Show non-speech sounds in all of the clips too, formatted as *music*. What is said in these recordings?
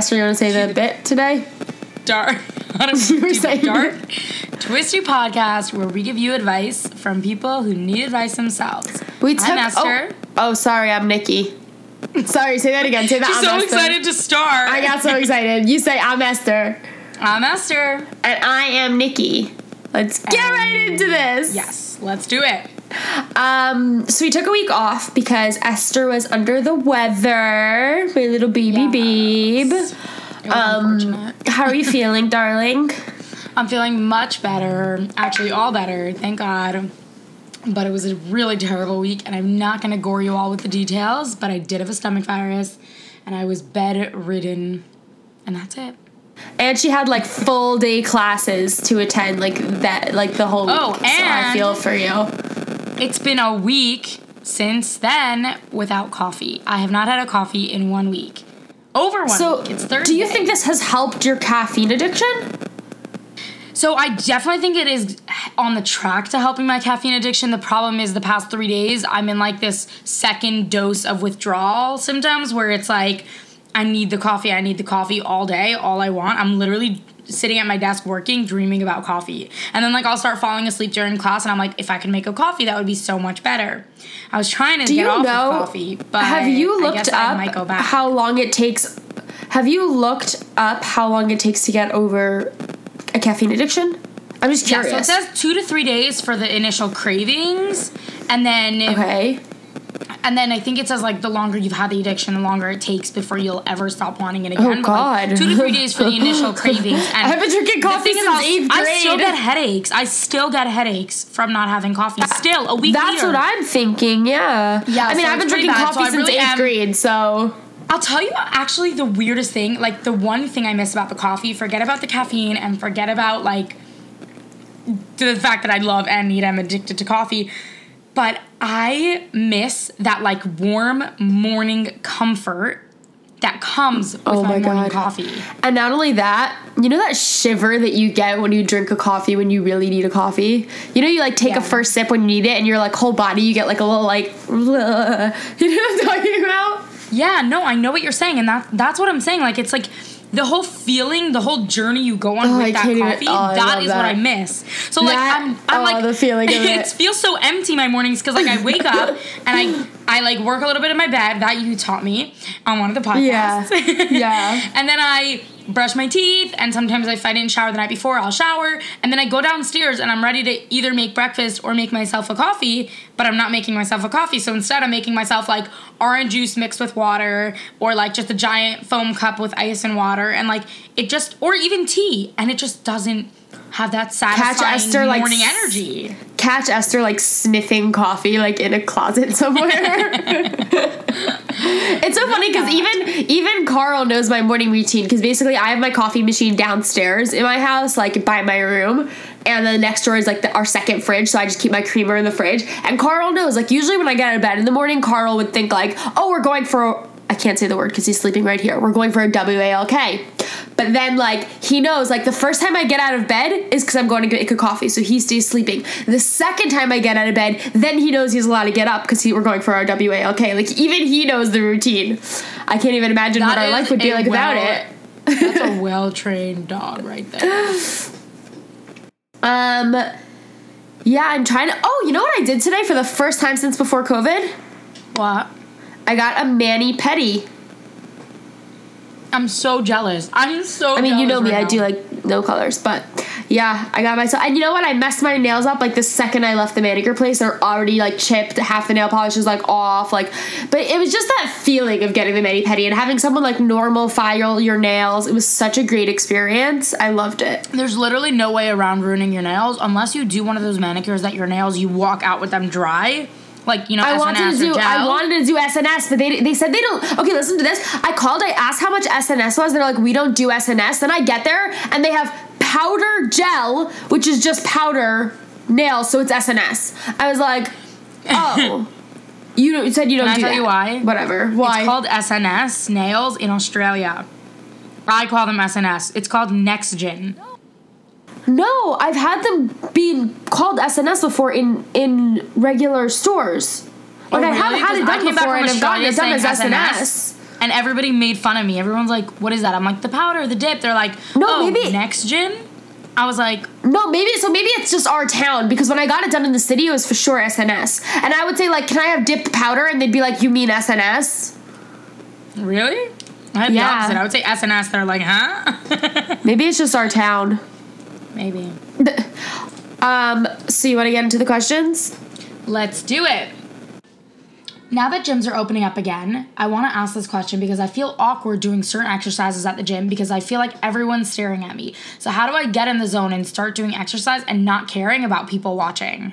Esther, you want to say the bit today? Dark. *laughs* *laughs* You were saying- dark. Twisty podcast where we give you advice from people who need advice themselves. We took. I'm Esther. Oh, oh, sorry, I'm Niki. *laughs* Sorry, say that again. Say that. She's I'm so Esther. excited to start. I got so excited. You say I'm Esther, I'm Esther. and I am Niki. Let's get right into this. Yes, let's do it. Um, so we took a week off because Esther was under the weather. My little baby babe. Um, how are you *laughs* feeling, darling? I'm feeling much better. Actually, all better. Thank God. But it was a really terrible week, and I'm not going to gore you all with the details, but I did have a stomach virus, and I was bedridden, and that's it. And she had like full day classes to attend, like that, like the whole week. Oh, so I feel for you. It's been a week since then without coffee. I have not had a coffee in one week. Over one So, week. It's Thursday. do you think this has helped your caffeine addiction? So I definitely think it is on the track to helping my caffeine addiction. The problem is the past three days I'm in like this second dose of withdrawal symptoms where it's like I need the coffee, I need the coffee all day, all I want. I'm literally sitting at my desk working, dreaming about coffee. And then like I'll start falling asleep during class and I'm like, if I could make a coffee, that would be so much better. I was trying to Do get you off know? of coffee, but have you I looked I might go up back. how long it takes? Have you looked up how long it takes to get over a caffeine addiction? I'm just yeah, curious. so it says two to three days for the initial cravings, and then okay. And then I think it says like the longer you've had the addiction, the longer it takes before you'll ever stop wanting it again. Oh, But, like, God. two to three days for the initial *laughs* cravings. And I've been drinking coffee since eighth I still get headaches. I still get headaches from not having coffee. Still a week That's later. what I'm thinking. Yeah. Yeah, I mean, so I've been drinking bad, coffee I since really eighth am- grade, so I'll tell you actually the weirdest thing. Like the one thing I miss about the coffee. Forget about the caffeine and forget about like the fact that I love and need. I'm addicted to coffee. But I miss that like warm morning comfort that comes with Oh my, my morning God. coffee. And not only that, you know that shiver that you get when you drink a coffee when you really need a coffee? You know, you like take Yeah. a first sip when you need it, and your like whole body, you get like a little like, *laughs* you know what I'm talking about? Yeah, no, I know what you're saying, and that that's what I'm saying. Like it's like the whole feeling, the whole journey you go on Oh, I with that can't even- coffee. oh, I that what. I miss. So like That- I'm, I'm oh, like the feeling of *laughs* it. it feels so empty my mornings because like I wake up *laughs* and I I like work a little bit in my bed that you taught me on one of the podcasts. Yeah. *laughs* Yeah. and then I brush my teeth, and sometimes if I didn't shower the night before, I'll shower, and then I go downstairs and I'm ready to either make breakfast or make myself a coffee, but I'm not making myself a coffee. So instead, I'm making myself like orange juice mixed with water, or like just a giant foam cup with ice and water, and like it just, or even tea, and it just doesn't have that satisfying Esther, like, morning s- energy. Catch Esther like sniffing coffee like in a closet *laughs* somewhere. *laughs* it's so funny because even even Carl knows my morning routine because basically I have my coffee machine downstairs in my house, like by my room, and the next door is like the, our second fridge, so I just keep my creamer in the fridge. And Carl knows, like usually when I get out of bed in the morning, Carl would think like, oh, we're going for. I can't say the word because he's sleeping right here. We're going for a WALK. But then, like, he knows, like, the first time I get out of bed is because I'm going to make a coffee, so he stays sleeping. The second time I get out of bed, then he knows he's allowed to get up because we're going for our WALK. Like, even he knows the routine. I can't even imagine what our life would be like without it. That's a *laughs* well trained dog right there. Um, yeah, I'm trying to. Oh, you know what I did today for the first time since before COVID? What? I got a mani pedi. I'm so jealous. I'm so. I mean, you know me, right I do like no colors, but yeah, I got myself. And you know what? I messed my nails up like the second I left the manicure place. They're already like chipped. Half the nail polish is like off. Like, but it was just that feeling of getting the mani pedi and having someone like normal file your nails. It was such a great experience. I loved it. There's literally no way around ruining your nails unless you do one of those manicures that your nails you walk out with them dry, like you know I SNS wanted to do. I wanted to do SNS, but they they said they don't. Okay, listen to this. I called. I asked how much SNS was. They're like, we don't do SNS. Then I get there and they have powder gel, which is just powder nails, so it's SNS. I was like, *laughs* oh, you said you don't Can I do tell that. you why? Whatever. Why? It's called SNS nails in Australia. I call them SNS. It's called NextGen. No, I've had them being called SNS before in in regular stores. Like oh, I have really? had it done before and I've gotten it done as saying SNS. And everybody made fun of me. Everyone's like, "What is that?" I'm like, "The powder, the dip." They're like, No, "Oh, maybe- next gen." I was like, No, maybe so. Maybe it's just our town because when I got it done in the city, it was for sure SNS. And I would say like, "Can I have dipped powder?" And they'd be like, "You mean SNS?" "Really?" I had Yeah. the opposite. I would say SNS. They're like, "Huh?" *laughs* Maybe it's just our town. Maybe. *laughs* Um. So you want to get into the questions? Let's do it. Now that gyms are opening up again, I want to ask this question because I feel awkward doing certain exercises at the gym because I feel like everyone's staring at me. So, how do I get in the zone and start doing exercise and not caring about people watching?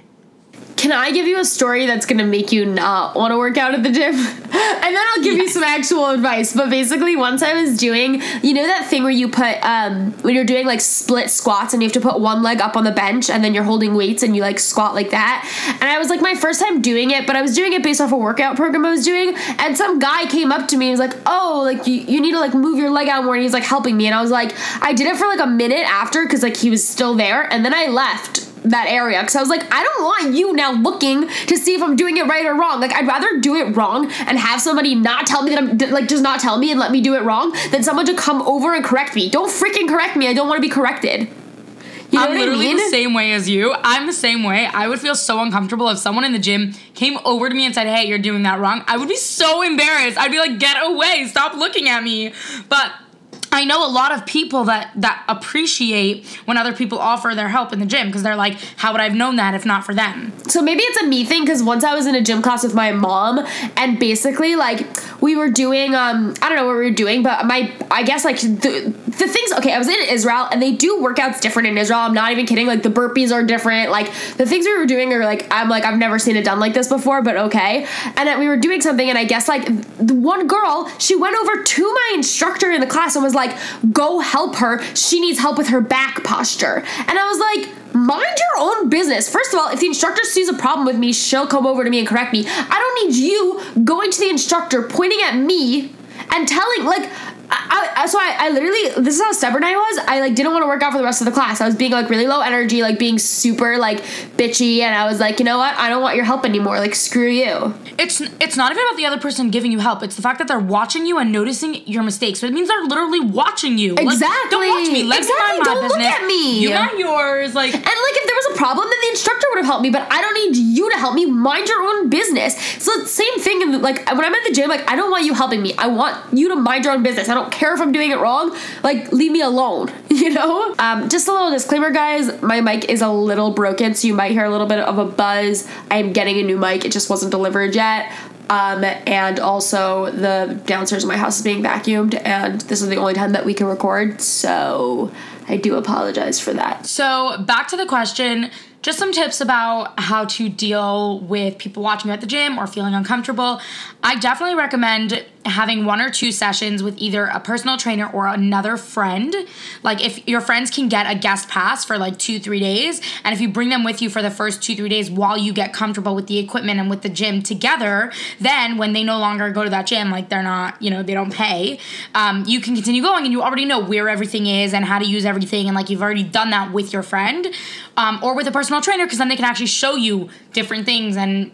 Can I give you a story that's gonna make you not want to work out at the gym? *laughs* and then I'll give you some actual advice. But basically, once I was doing, you know, that thing where you put, um, when you're doing like split squats and you have to put one leg up on the bench and then you're holding weights and you like squat like that. And I was like, my first time doing it, but I was doing it based off a workout program I was doing. And some guy came up to me and was like, oh, like you, you need to like move your leg out more. And he's like helping me. And I was like, I did it for like a minute after because like he was still there. And then I left that area because I was like, I don't want you now looking to see if I'm doing it right or wrong. Like, I'd rather do it wrong and have somebody not tell me that I'm like just not tell me and let me do it wrong than someone to come over and correct me. Don't freaking correct me. I don't want to be corrected. You know I'm what I literally mean? the same way as you. I'm the same way. I would feel so uncomfortable if someone in the gym came over to me and said, Hey, you're doing that wrong. I would be so embarrassed. I'd be like, Get away, stop looking at me. But I know a lot of people that that appreciate when other people offer their help in the gym because they're like, How would I have known that if not for them? So maybe it's a me thing because once I was in a gym class with my mom, and basically like we were doing um I don't know what we were doing, but my I guess like the the things okay I was in Israel and they do workouts different in Israel. I'm not even kidding. Like the burpees are different. Like the things we were doing are like I'm like I've never seen it done like this before, but okay. And then we were doing something, and I guess like the one girl she went over to my instructor in the class and was like, "Go help her. She needs help with her back posture." And I was like mind your own business. First of all, if the instructor sees a problem with me, she'll come over to me and correct me. I don't need you going to the instructor, pointing at me, and telling like. I, I, so I, I literally this is how stubborn I was. I like didn't want to work out for the rest of the class. I was being like really low energy, like being super like bitchy, and I was like, you know what? I don't want your help anymore. Like screw you. It's it's not even about the other person giving you help. It's the fact that they're watching you and noticing your mistakes. So it means they're literally watching you. Like, Exactly. don't watch me. Let Exactly. me mind my Don't look business. at me. You mind yours. Like And like if there was a problem, then the instructor would have helped me. But I don't need you to help me. Mind your own business. So same thing. In like when I'm at the gym, like I don't want you helping me. I want you to mind your own business. I don't care if I'm doing it wrong. Like leave me alone. *laughs* You know. Um, just a little disclaimer, guys. My mic is a little broken, so you might hear a little bit of a buzz. I am getting a new mic. It just wasn't delivered yet. Um, and also the downstairs of my house is being vacuumed, and this is the only time that we can record. So I do apologize for that. So, back to the question just some tips about how to deal with people watching you at the gym or feeling uncomfortable. I definitely recommend having one or two sessions with either a personal trainer or another friend. Like, if your friends can get a guest pass for like two, three days, and if you bring them with you for the first two, three days while you get comfortable with the equipment and with the gym together, then when they no longer go to that gym, like they're not, you know, they don't pay, um, you can continue going and you already know where everything is and how to use everything. And like you've already done that with your friend um, or with a personal trainer because then they can actually show you different things and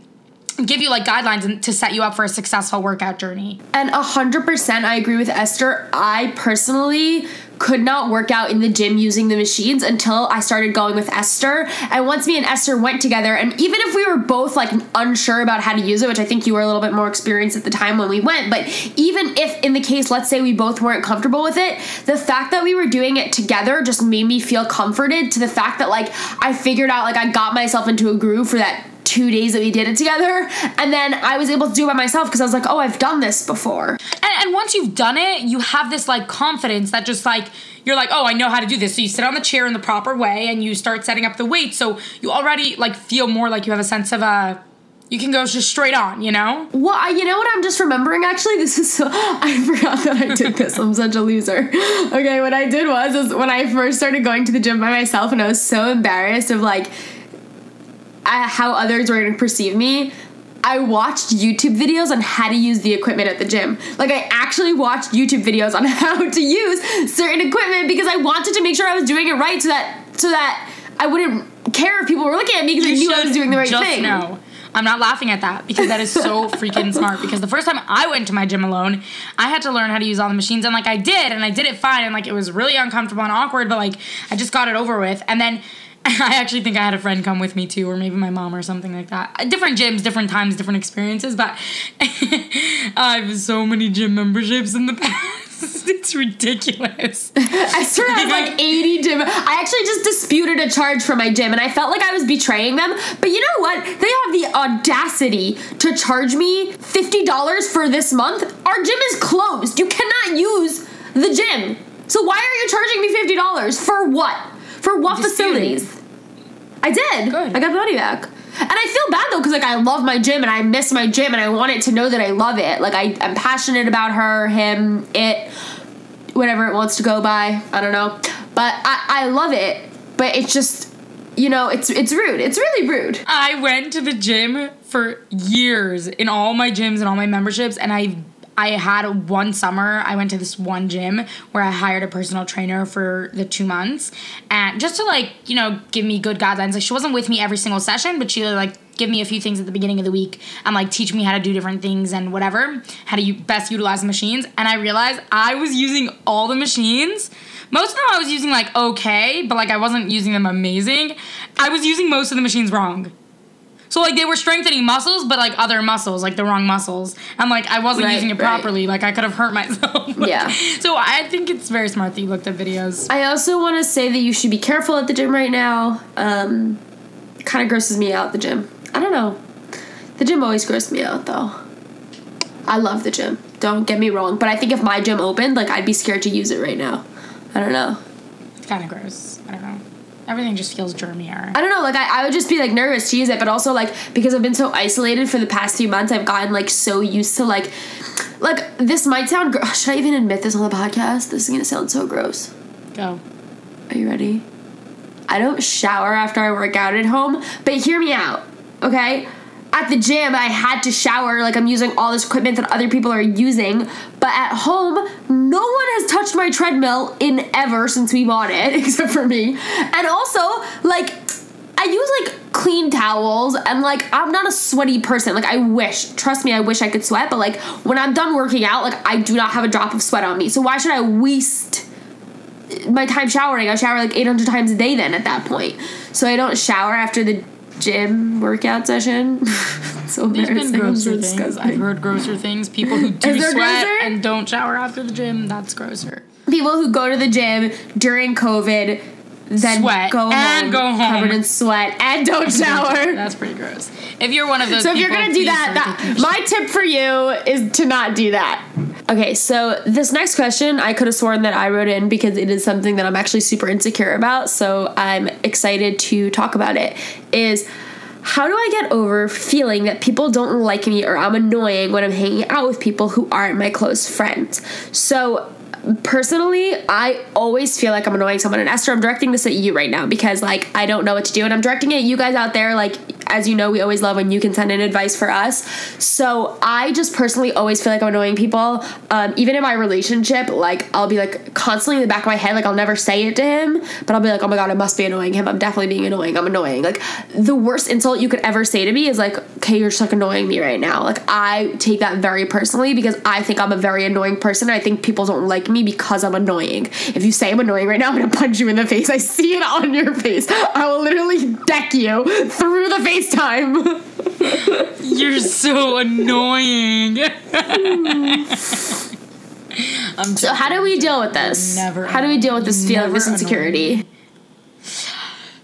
give you like guidelines to set you up for a successful workout journey. And a hundred percent, I agree with Esther. I personally could not work out in the gym using the machines until I started going with Esther. And once me and Esther went together, and even if we were both like unsure about how to use it, which I think you were a little bit more experienced at the time when we went, but even if in the case, let's say we both weren't comfortable with it, the fact that we were doing it together just made me feel comforted to the fact that like I figured out like I got myself into a groove for that two days that we did it together and then i was able to do it by myself because i was like oh i've done this before And, and once you've done it, you have this like confidence that just like you're like, oh, I know how to do this. So you sit on the chair in the proper way and you start setting up the weight. So you already like feel more like you have a sense of uh you can go just straight on, you know? well I, you know what i'm just remembering actually this is so *laughs* i forgot that i did this i'm such a loser okay what i did was is when i first started going to the gym by myself and i was so embarrassed of like uh, how others were going to perceive me I watched YouTube videos on how to use the equipment at the gym. Like I actually watched YouTube videos on *laughs* how to use certain equipment because I wanted to make sure I was doing it right so that so that I wouldn't care if people were looking at me because I knew I was doing the right just thing. know. I'm not laughing at that because that is so *laughs* freaking smart. Because the first time I went to my gym alone, I had to learn how to use all the machines, and like I did, and I did it fine, and like it was really uncomfortable and awkward, but like I just got it over with. And then *laughs* I actually think I had a friend come with me too, or maybe my mom or something like that. Uh, different gyms, different times, different experiences, but *laughs* I have so many gym memberships in the *laughs* past. It's ridiculous. I swear I have like 80 gym. I actually just disputed a charge for my gym and I felt like I was betraying them. But you know what? They have the audacity to charge me $50 for this month. Our gym is closed. You cannot use the gym. So why are you charging me $50? For what? For what facilities? I did. Good. I got the money back. And I feel bad though, because like I love my gym and I miss my gym and I want it to know that I love it. Like I, I'm passionate about her, him, it, whatever it wants to go by. I don't know. But I, I love it. But it's just you know, it's it's rude. It's really rude. I went to the gym for years in all my gyms and all my memberships, and I I had one summer I went to this one gym where I hired a personal trainer for the two months, and just to like you know give me good guidelines. Like she wasn't with me every single session, but she like give me a few things at the beginning of the week and like teach me how to do different things and whatever, how to u- best utilize the machines. And I realized I was using all the machines. Most of them I was using like okay, but like I wasn't using them amazing. I was using most of the machines wrong. So like they were strengthening muscles, but like other muscles, like the wrong muscles. And like I wasn't Right, using it right. properly. Like I could have hurt *laughs* myself. Like, Yeah. *laughs* So I think it's very smart that you looked at videos. I also want to say that you should be careful at the gym right now. Um, kind of grosses me out. The gym. I don't know. The gym always grossed me out though. I love the gym. Don't get me wrong, but I think if my gym opened, like I'd be scared to use it right now. I don't know. It's kind of gross. I don't know. Everything just feels germier. I don't know, like I, I would just be like nervous to use it, but also like because I've been so isolated for the past few months, I've gotten like so used to like like this might sound gr- *sighs* should I even admit this on the podcast? This is gonna sound so gross. Go. Are you ready? I don't shower after I work out at home, but hear me out, okay? At the gym, I had to shower, like I'm using all this equipment that other people are using, but at home, no one has touched my treadmill in ever since we bought it, *laughs* except for me. And also, like, I use like clean towels and like I'm not a sweaty person. Like I wish, trust me, I wish I could sweat, but like when I'm done working out, like I do not have a drop of sweat on me. So why should I waste my time showering. I shower like 800 times a day then at that point. So I don't shower after the gym workout session. *laughs* so There's embarrassing. been I'm grosser things. I've heard grosser things. People who *laughs* do sweat grosser? and don't shower after the gym, that's grosser. People who go to the gym during COVID then Sweat go and home go home. covered in sweat and don't *laughs* shower. That's pretty gross. If you're one of those So if you're gonna do that, that my tip for you is to not do that. Okay, so this next question I could have sworn that I wrote in because it is something that I'm actually super insecure about. So I'm excited to talk about it. Is how do I get over feeling that people don't like me or I'm annoying when I'm hanging out with people who aren't my close friends? So personally, I always feel like I'm annoying someone. And Esther, I'm directing this at you right now because like I don't know what to do, and I'm directing it at you guys out there. Like as you know, we always love when you can send in advice for us. So I just personally always feel like I'm annoying people. Um, even in my relationship, like I'll be like constantly in the back of my head, like I'll never say it to him, but I'll be like, oh my god, I must be annoying him. I'm definitely being annoying. I'm annoying. Like the worst insult you could ever say to me is like, okay, you're just like annoying me right now. Like I take that very personally because I think I'm a very annoying person. I think people don't like me because I'm annoying. If you say I'm annoying right now, I'm gonna punch you in the face. I see it on your face. I will literally deck you through the FaceTime. *laughs* You're so annoying. I'm So how do we deal with this? Never How do we deal with this feeling, never this annoying. insecurity?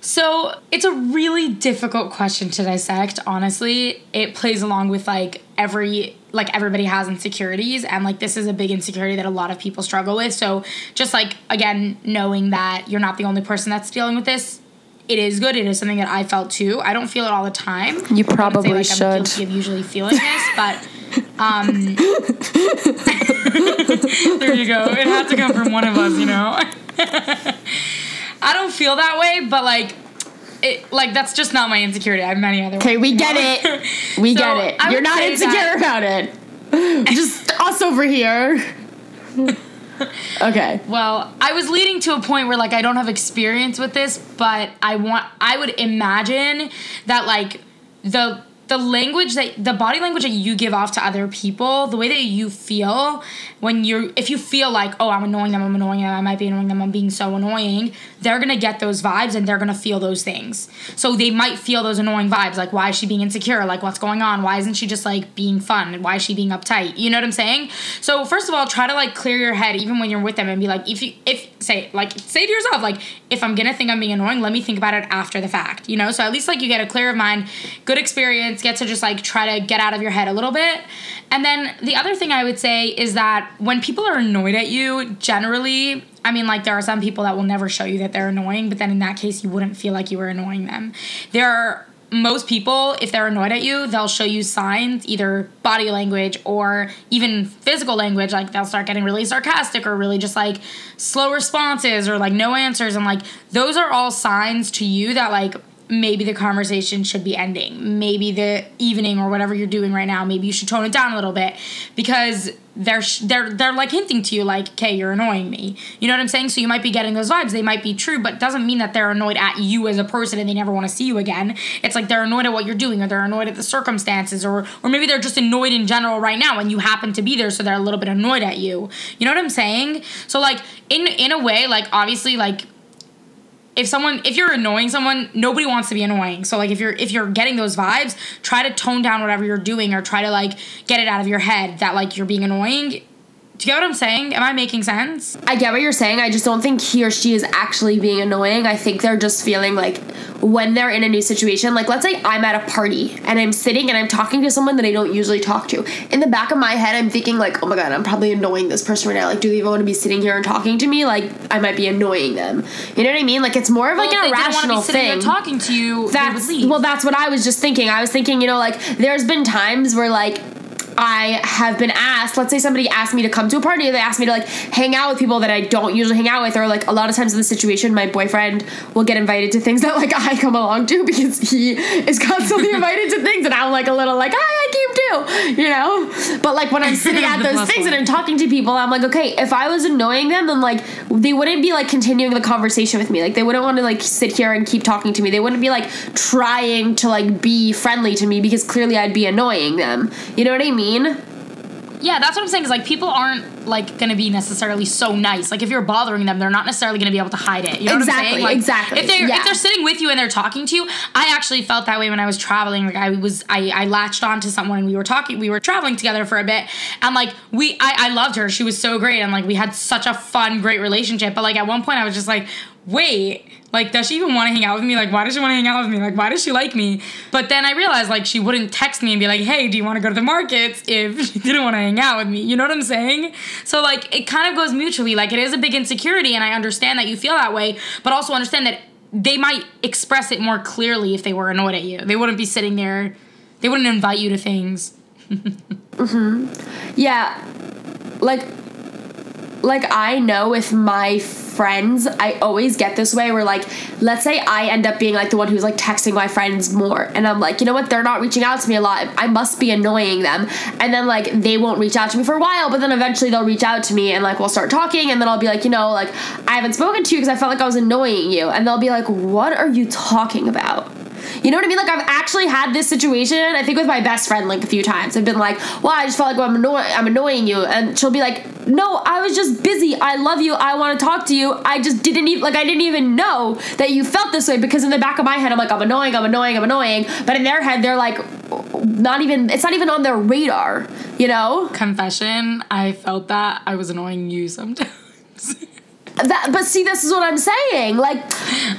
So it's a really difficult question to dissect. Honestly, it plays along with like every like everybody has insecurities, and like this is a big insecurity that a lot of people struggle with. So just like again, knowing that you're not the only person that's dealing with this. It is good. It is something that I felt too. I don't feel it all the time. You I wouldn't say, probably like, should. I'm guilty of usually feeling this, but um, *laughs* there you go. It had to come from one of us, you know. *laughs* I don't feel that way, but like, it like that's just not my insecurity. I have many other. Okay, we get it. *laughs* We So, get it. You're not insecure about it. Just us over here. *laughs* okay. Well, I was leading to a point where like I don't have experience with this, but I want I would imagine that like the the language that the body language that you give off to other people, the way that you feel when you're if you feel like, oh, I'm annoying them, I'm annoying them, I might be annoying them, I'm being so annoying, they're gonna get those vibes and they're gonna feel those things. So they might feel those annoying vibes, like why is she being insecure? Like what's going on? Why isn't she just like being fun? Why is she being uptight? You know what I'm saying? So first of all, try to like clear your head even when you're with them and be like, if you if say like say to yourself, like, if I'm gonna think I'm being annoying, let me think about it after the fact. You know? So at least like you get a clear of mind, good experience, get to just like try to get out of your head a little bit. And then the other thing I would say is that when people are annoyed at you, generally, I mean, like, there are some people that will never show you that they're annoying, but then in that case, you wouldn't feel like you were annoying them. There are most people, if they're annoyed at you, they'll show you signs, either body language or even physical language. Like they'll start getting really sarcastic or really just like slow responses or like no answers. And like those are all signs to you that like maybe the conversation should be ending. Maybe the evening or whatever you're doing right now, maybe you should tone it down a little bit because they're they're they're like hinting to you like, "Okay, you're annoying me." You know what I'm saying? So you might be getting those vibes. They might be true, but doesn't mean that they're annoyed at you as a person and they never want to see you again. It's like they're annoyed at what you're doing or they're annoyed at the circumstances or or maybe they're just annoyed in general right now and you happen to be there so they're a little bit annoyed at you. You know what I'm saying? So like in in a way like obviously like if someone if you're annoying someone nobody wants to be annoying. So like if you're if you're getting those vibes try to tone down whatever you're doing or try to like get it out of your head that like you're being annoying do you get what I'm saying? Am I making sense? I get what you're saying. I just don't think he or she is actually being annoying. I think they're just feeling like when they're in a new situation, like let's say I'm at a party and I'm sitting and I'm talking to someone that I don't usually talk to. In the back of my head, I'm thinking like, oh my god, I'm probably annoying this person right now. Like, do they even want to be sitting here and talking to me? Like, I might be annoying them. You know what I mean? Like, it's more of like well, an irrational thing. talking to you, that's well, that's what I was just thinking. I was thinking, you know, like there's been times where like I have been asked, let's say somebody asked me to come to a party, they asked me to like hang out with people that I don't usually hang out with, or like a lot of times in the situation, my boyfriend will get invited to things that like *laughs* I come along to because he is constantly *laughs* invited to things, and I'm like a little like, hi, I came too, you know? But like when I'm *laughs* sitting at those things and I'm talking to people, I'm like, okay, if I was annoying them, then like they wouldn't be like continuing the conversation with me. Like they wouldn't want to like sit here and keep talking to me. They wouldn't be like trying to like be friendly to me because clearly I'd be annoying them. You know what I mean? Mean? Yeah, that's what I'm saying. Is like people aren't like gonna be necessarily so nice. Like if you're bothering them, they're not necessarily gonna be able to hide it. You know exactly, what I'm saying? Like, exactly. If they're yeah. if they're sitting with you and they're talking to you, I actually felt that way when I was traveling. Like I was I I latched on to someone and we were talking. We were traveling together for a bit, and like we I I loved her. She was so great, and like we had such a fun, great relationship. But like at one point, I was just like, wait like, does she even want to hang out with me? Like, why does she want to hang out with me? Like, why does she like me? But then I realized, like, she wouldn't text me and be like, hey, do you want to go to the markets if *laughs* she didn't want to hang out with me? You know what I'm saying? So, like, it kind of goes mutually. Like, it is a big insecurity, and I understand that you feel that way, but also understand that they might express it more clearly if they were annoyed at you. They wouldn't be sitting there, they wouldn't invite you to things. *laughs* mm-hmm. Yeah. Like, like I know with my friends, I always get this way where like let's say I end up being like the one who's like texting my friends more and I'm like, you know what, they're not reaching out to me a lot. I must be annoying them. And then like they won't reach out to me for a while, but then eventually they'll reach out to me and like we'll start talking and then I'll be like, you know, like I haven't spoken to you because I felt like I was annoying you. And they'll be like, "What are you talking about?" You know what I mean? Like I've actually had this situation. I think with my best friend like a few times. I've been like, "Well, I just felt like well, I'm annoying. I'm annoying you," and she'll be like, "No, I was just busy. I love you. I want to talk to you. I just didn't even like I didn't even know that you felt this way because in the back of my head, I'm like, I'm annoying. I'm annoying. I'm annoying. But in their head, they're like, not even. It's not even on their radar. You know? Confession. I felt that I was annoying you sometimes. *laughs* That, but see, this is what I'm saying. Like,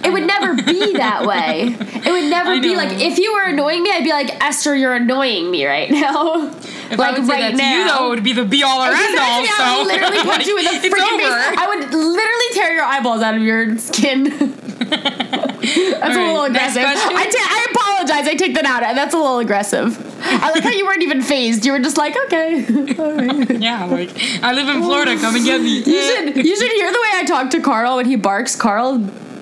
it would never be that way. *laughs* It would never be like if you were annoying me, I'd be like Esther, you're annoying me right now. If like right now, you though, it would be the be all or end all. So I would literally put *laughs* like, you in the freaking face. I would literally tear your eyeballs out of your skin. *laughs* That's right, a little aggressive. I, ta- I apologize. I take that out. That's a little aggressive. I like how you weren't even phased. You were just like, okay. *laughs* yeah, like I live in Florida. Come and get me. You should you should hear the way I talk to Carl when he barks. Carl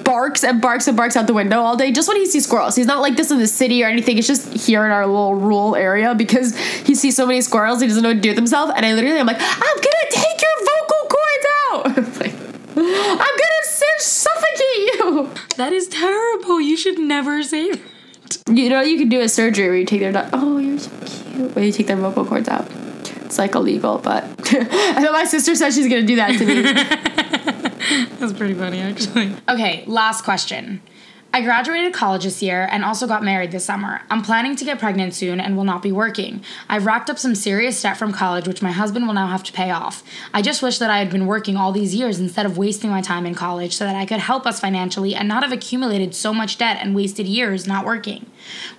barks and barks and barks out the window all day just when he sees squirrels. He's not like this in the city or anything. It's just here in our little rural area because he sees so many squirrels he doesn't know what to do with himself. And I literally I'm like, I'm gonna take your vocal cords out. *laughs* like, I'm gonna suffocate you. That is terrible. You should never say that. You know, you can do a surgery where you take their do- oh, you're so cute. Where you take their vocal cords out. It's like illegal, but *laughs* I know my sister said she's gonna do that to me. *laughs* That's pretty funny, actually. Okay, last question. I graduated college this year and also got married this summer. I'm planning to get pregnant soon and will not be working. I've racked up some serious debt from college, which my husband will now have to pay off. I just wish that I had been working all these years instead of wasting my time in college so that I could help us financially and not have accumulated so much debt and wasted years not working.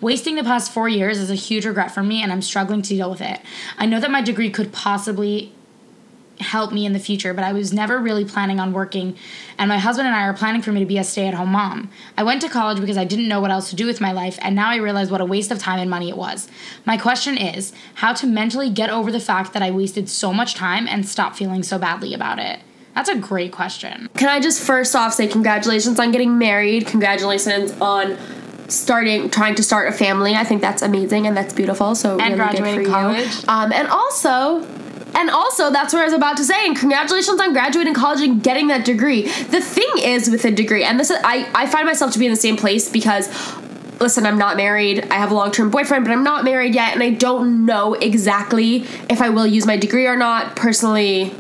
Wasting the past four years is a huge regret for me and I'm struggling to deal with it. I know that my degree could possibly help me in the future, but I was never really planning on working. And my husband and I are planning for me to be a stay at home mom. I went to college because I didn't know what else to do with my life, and now I realize what a waste of time and money it was. My question is how to mentally get over the fact that I wasted so much time and stop feeling so badly about it. That's a great question. Can I just first off say congratulations on getting married? Congratulations on starting trying to start a family. I think that's amazing and that's beautiful. So And really good graduating for college. you. Um, and also and also that's what I was about to say. And congratulations on graduating college and getting that degree. The thing is with a degree, and this is I, I find myself to be in the same place because listen, I'm not married. I have a long term boyfriend, but I'm not married yet, and I don't know exactly if I will use my degree or not. Personally,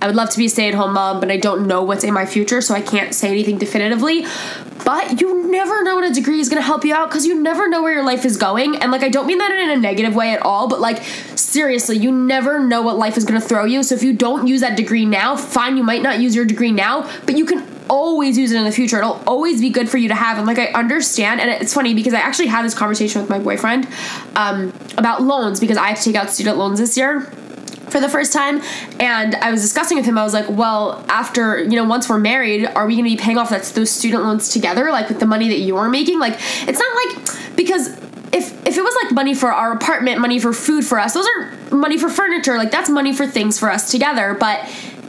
I would love to be a stay at home mom, but I don't know what's in my future, so I can't say anything definitively. But you never know when a degree is gonna help you out because you never know where your life is going. And like, I don't mean that in a negative way at all, but like, seriously, you never know what life is gonna throw you. So if you don't use that degree now, fine, you might not use your degree now, but you can always use it in the future. It'll always be good for you to have. And like, I understand, and it's funny because I actually had this conversation with my boyfriend um, about loans because I have to take out student loans this year for the first time and i was discussing with him i was like well after you know once we're married are we going to be paying off that, those student loans together like with the money that you are making like it's not like because if if it was like money for our apartment money for food for us those are money for furniture like that's money for things for us together but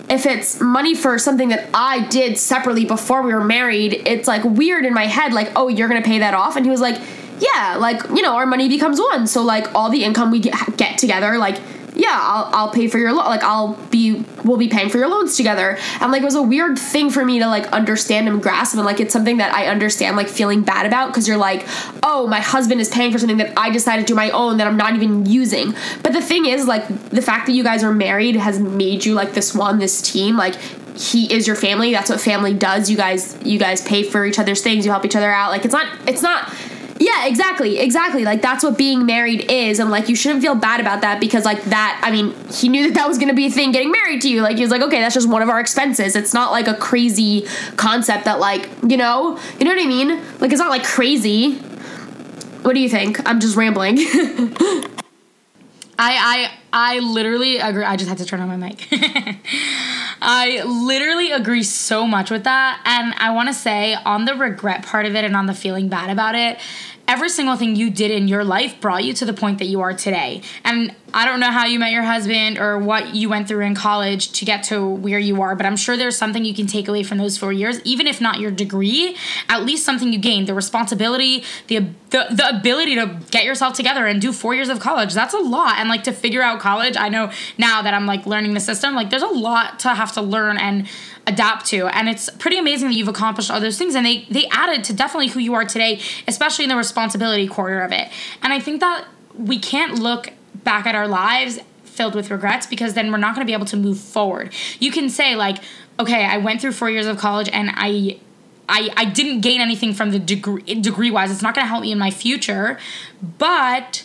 if it's money for something that I did separately before we were married, it's like weird in my head, like, oh, you're gonna pay that off. And he was like, yeah, like, you know, our money becomes one. So, like, all the income we get together, like, yeah, I'll, I'll pay for your loan. Like, I'll be, we'll be paying for your loans together. And, like, it was a weird thing for me to, like, understand and grasp. And, like, it's something that I understand, like, feeling bad about because you're like, oh, my husband is paying for something that I decided to do my own that I'm not even using. But the thing is, like, the fact that you guys are married has made you, like, this one, this team. Like, he is your family. That's what family does. You guys, you guys pay for each other's things. You help each other out. Like, it's not, it's not, yeah, exactly, exactly. Like that's what being married is, and like you shouldn't feel bad about that because like that. I mean, he knew that that was gonna be a thing getting married to you. Like he was like, okay, that's just one of our expenses. It's not like a crazy concept that like you know, you know what I mean? Like it's not like crazy. What do you think? I'm just rambling. *laughs* I I I literally agree. I just had to turn on my mic. *laughs* I literally agree so much with that. And I want to say on the regret part of it and on the feeling bad about it, every single thing you did in your life brought you to the point that you are today. And I don't know how you met your husband or what you went through in college to get to where you are, but I'm sure there's something you can take away from those four years, even if not your degree, at least something you gained the responsibility, the, the, the ability to get yourself together and do four years of college. That's a lot. And like to figure out college, I know now that I'm like learning the system, like there's a lot to have to learn and adapt to. And it's pretty amazing that you've accomplished all those things. And they they added to definitely who you are today especially in the responsibility quarter of it. And i think that we can't look back at our lives filled with regrets because then we're not going to be able to move forward. You can say like okay i went through four years of college and i I, I didn't gain anything from the degree degree wise. It's not going to help me in my future, but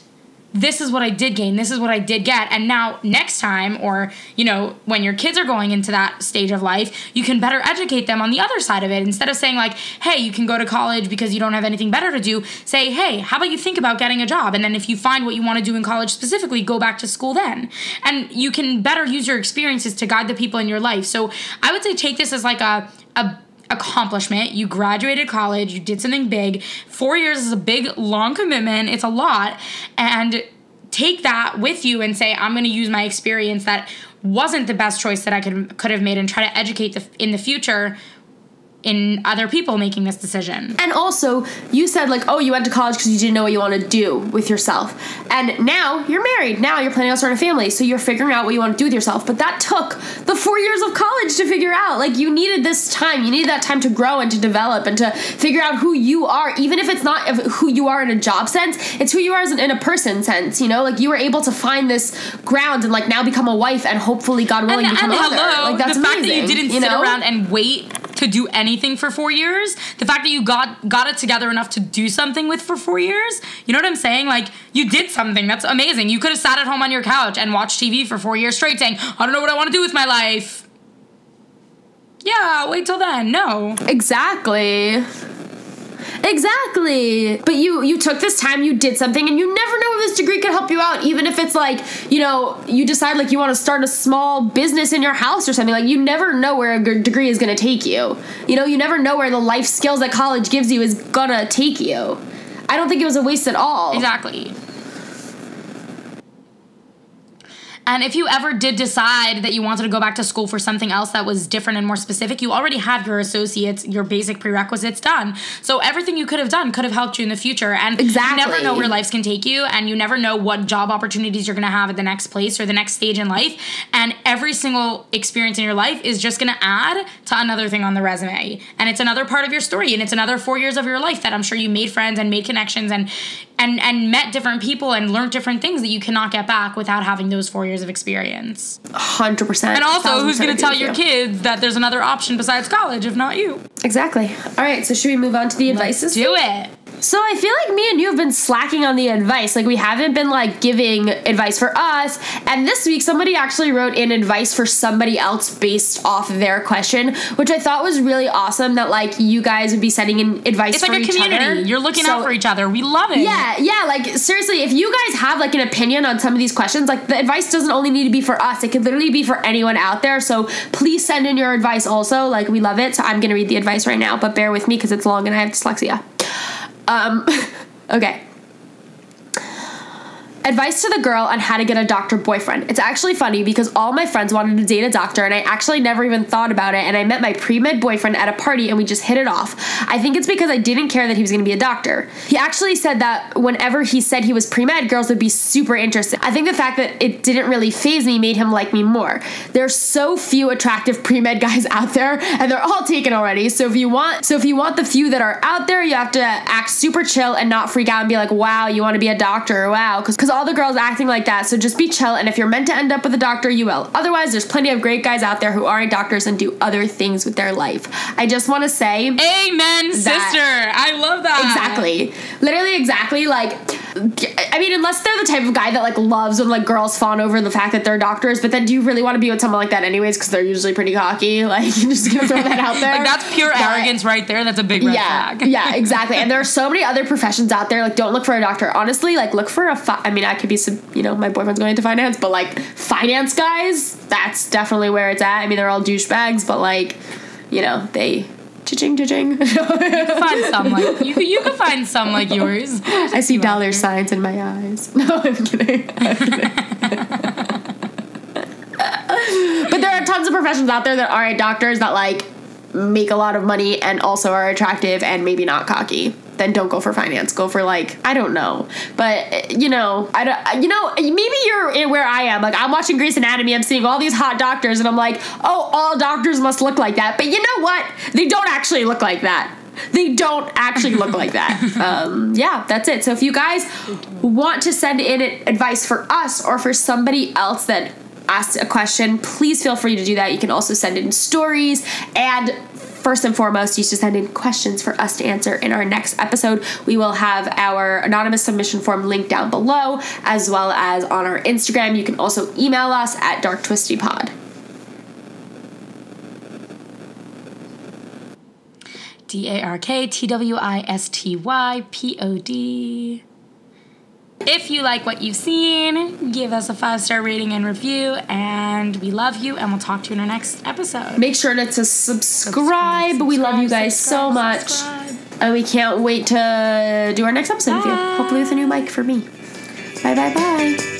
this is what I did gain. This is what I did get. And now next time or, you know, when your kids are going into that stage of life, you can better educate them on the other side of it. Instead of saying like, "Hey, you can go to college because you don't have anything better to do." Say, "Hey, how about you think about getting a job?" And then if you find what you want to do in college specifically, go back to school then. And you can better use your experiences to guide the people in your life. So, I would say take this as like a a accomplishment. You graduated college, you did something big. Four years is a big, long commitment, it's a lot. And take that with you and say, I'm going to use my experience that wasn't the best choice that I could, could have made and try to educate the, in the future in other people making this decision. And also, you said like, oh, you went to college because you didn't know what you want to do with yourself. And now you're married. Now you're planning on starting a family. So you're figuring out what you want to do with yourself. But that took the four years of college to figure out. Like you needed this time. You needed that time to grow and to develop and to figure out who you are. Even if it's not who you are in a job sense, it's who you are in a person sense. You know, like you were able to find this ground and like now become a wife and hopefully, God willing, and, become and a mother. hello, Like that's the fact amazing. that you didn't you sit know? around and wait to do anything for four years, the fact that you got got it together enough to do something with for four years, you know what I'm saying? Like you did something. That's amazing. You could have sat at home on your couch and watched TV for four years straight, saying, "I don't know what I want to do with my life." Yeah, wait till then. No. Exactly. Exactly. But you you took this time, you did something, and you never know if this degree could help you out. Even if it's like, you know, you decide like you want to start a small business in your house or something. Like you never know where a degree is gonna take you. You know, you never know where the life skills that college gives you is gonna take you. I don't think it was a waste at all. Exactly. And if you ever did decide that you wanted to go back to school for something else that was different and more specific, you already have your associates, your basic prerequisites done. So everything you could have done could have helped you in the future. And Exactly. you never know where life can take you, and you never know what job opportunities you're gonna have at the next place or the next stage in life. And every single experience in your life is just gonna add to another thing on the resume. And it's another part of your story, and it's another four years of your life that I'm sure you made friends and made connections and and and met different people and learned different things that you cannot get back without having those four years of experience. Hundred percent. And also, who's going to tell your kids that there's another option besides college if not you? Exactly. All right. So should we move on to the advices? Do it. So I feel like me and you have been slacking on the advice. Like we haven't been like giving advice for us. And this week somebody actually wrote in advice for somebody else based off their question, which I thought was really awesome that like you guys would be sending in advice It's for like a community. other. You're looking So- out for each other. We love it. yeah, yeah, like seriously, if you guys have like an opinion on some of these questions, like the advice doesn't only need to be for us. It could literally be for anyone out there. So please send in your advice also. Like we love it. So I'm gonna read the advice right now, but bear with me because it's long and I have dyslexia. Um *laughs* okay. Advice to the girl on how to get a doctor boyfriend. It's actually funny because all my friends wanted to date a doctor and I actually never even thought about it. And I met my pre med boyfriend at a party and we just hit it off. I think it's because I didn't care that he was gonna be a doctor. He actually said that whenever he said he was pre med, girls would be super interested. I think the fact that it didn't really phase me made him like me more. There's so few attractive pre med *laughs* guys out there and they're all taken already. So if you want, so if you want the few that are out there, you have to act super chill and not freak out and be like, wow, you want to be a doctor, wow, because all the girls acting like that. So just be chill, and if you're meant to end up with a doctor, you will. Otherwise, there's plenty of great guys out there who aren't doctors and do other things with their life. I just want to say, Amen, sister. I love that. exactly, literally exactly. Like, I mean, unless they're the type of guy that like loves when like girls fawn over the fact that they're doctors, but then do you really want to be with someone like that anyways? Because they're usually pretty cocky. *laughs* Like, you're just gonna throw that out *laughs* there. Like that's pure But- arrogance right there. That's a big red yeah, flag. yeah, exactly. And there are so many other professions out there. Like, don't look for a doctor. Honestly, like, look for a. Fi- I mean, I could be, some, you know, my boyfriend's going into finance, but like, finance guys, that's definitely where it's at. I mean, they're all douchebags, but like, you know, they. Cha-ching, cha-ching. *laughs* find some like you. You can find some like yours. I see dollar signs in my eyes. *laughs* No, I'm kidding. I'm kidding. *laughs* but there are tons of professions out there that aren't doctors that like make a lot of money and also are attractive and maybe not cocky. Then don't go for finance. Go for like I don't know, but you know I don't. You know maybe you're in where I am. Like I'm watching Grey's Anatomy. I'm seeing all these hot doctors, and I'm like, oh, all doctors must look like that. But you know what? They don't actually look like that they don't actually look like that. *laughs* Um, yeah, that's it. So if you guys want to send in advice for us or for somebody else that asked a question, please feel free to do that. You can also send in stories and first and foremost, you should send in questions for us to answer in our next episode. We will have our anonymous submission form linked down below, as well as on our Instagram. You can also email us at darktwistypod. D A R K T W I S T Y P O D. If you like what you've seen, give us a five star rating and review. And we love you, and we'll talk to you in our next episode. Make sure to, to subscribe. We love you guys so much. subscribe. And we can't wait to do our next episode with you. Hopefully with a new mic for me. Bye bye bye.